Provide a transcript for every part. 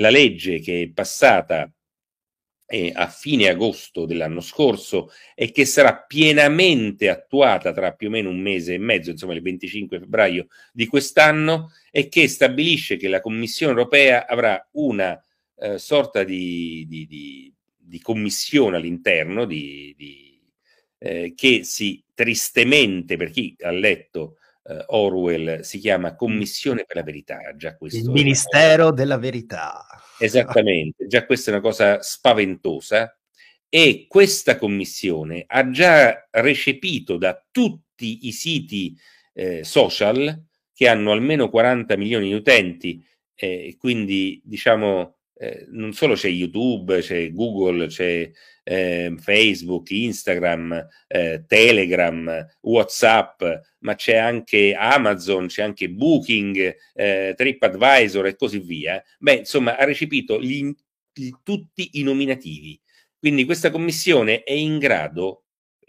la legge che è passata eh, a fine agosto dell'anno scorso e che sarà pienamente attuata tra più o meno un mese e mezzo, insomma il 25 febbraio di quest'anno, e che stabilisce che la Commissione europea avrà una eh, sorta di, di, di, di, commissione all'interno eh, che si tristemente, per chi ha letto eh, Orwell, si chiama Commissione per la Verità. Già questo Il Ministero della Verità. Esattamente, già questa è una cosa spaventosa e questa commissione ha già recepito da tutti i siti eh, social che hanno almeno 40 milioni di utenti, eh, quindi diciamo eh, non solo c'è YouTube, c'è Google, c'è eh, Facebook, Instagram, eh, Telegram, WhatsApp, ma c'è anche Amazon, c'è anche Booking, eh, TripAdvisor e così via. Beh, insomma, ha recepito gli, gli, tutti i nominativi. Quindi questa commissione è in grado,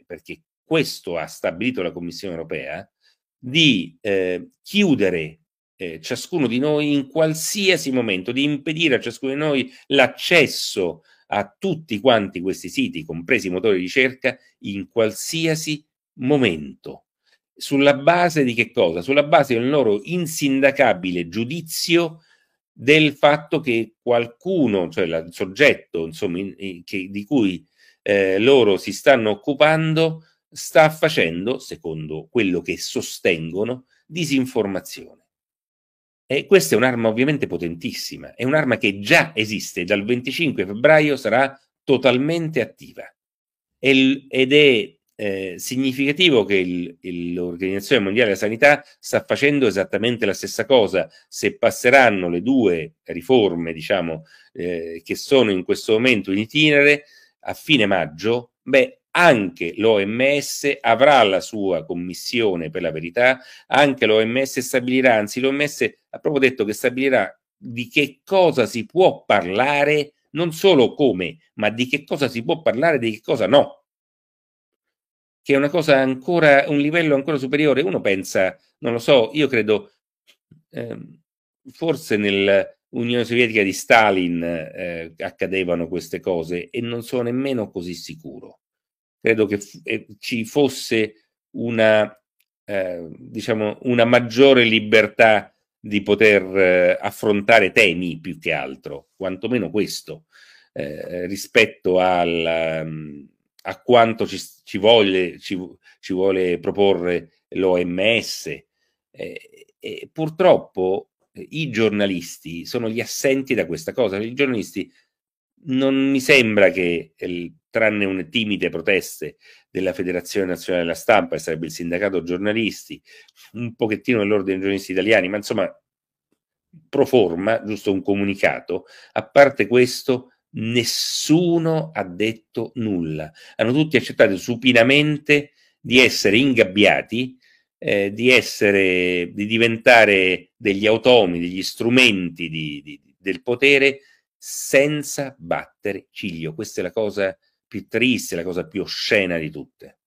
perché questo ha stabilito la Commissione europea, di eh, chiudere eh, ciascuno di noi in qualsiasi momento, di impedire a ciascuno di noi l'accesso a tutti quanti questi siti, compresi i motori di ricerca, in qualsiasi momento. Sulla base di che cosa? Sulla base del loro insindacabile giudizio del fatto che qualcuno, cioè il soggetto insomma, in, che, di cui eh, loro si stanno occupando, sta facendo, secondo quello che sostengono, disinformazione. E questa è un'arma ovviamente potentissima, è un'arma che già esiste, dal 25 febbraio sarà totalmente attiva. ed è eh, significativo che il, l'Organizzazione Mondiale della Sanità sta facendo esattamente la stessa cosa. Se passeranno le due riforme, diciamo, eh, che sono in questo momento in itinere, a fine maggio, beh, anche l'OMS avrà la sua commissione per la verità, anche l'OMS stabilirà, anzi l'OMS ha proprio detto che stabilirà di che cosa si può parlare, non solo come, ma di che cosa si può parlare e di che cosa no. Che è una cosa ancora, un livello ancora superiore. Uno pensa, non lo so, io credo, eh, forse nell'Unione Sovietica di Stalin eh, accadevano queste cose e non sono nemmeno così sicuro credo che eh, ci fosse una, eh, diciamo, una maggiore libertà di poter eh, affrontare temi più che altro, quantomeno questo, eh, rispetto al, um, a quanto ci, ci, vuole, ci, ci, vuole proporre l'OMS. Eh, purtroppo eh, i giornalisti sono gli assenti da questa cosa. I giornalisti non mi sembra che, tranne une timide proteste della Federazione Nazionale della Stampa, che sarebbe il sindacato giornalisti, un pochettino dell'Ordine dei giornalisti italiani, ma insomma, pro forma, giusto un comunicato, a parte questo, nessuno ha detto nulla. Hanno tutti accettato supinamente di essere ingabbiati, eh, di, essere, di diventare degli automi, degli strumenti di, di, del potere senza battere ciglio. Questa è la cosa più triste, la cosa più oscena di tutte.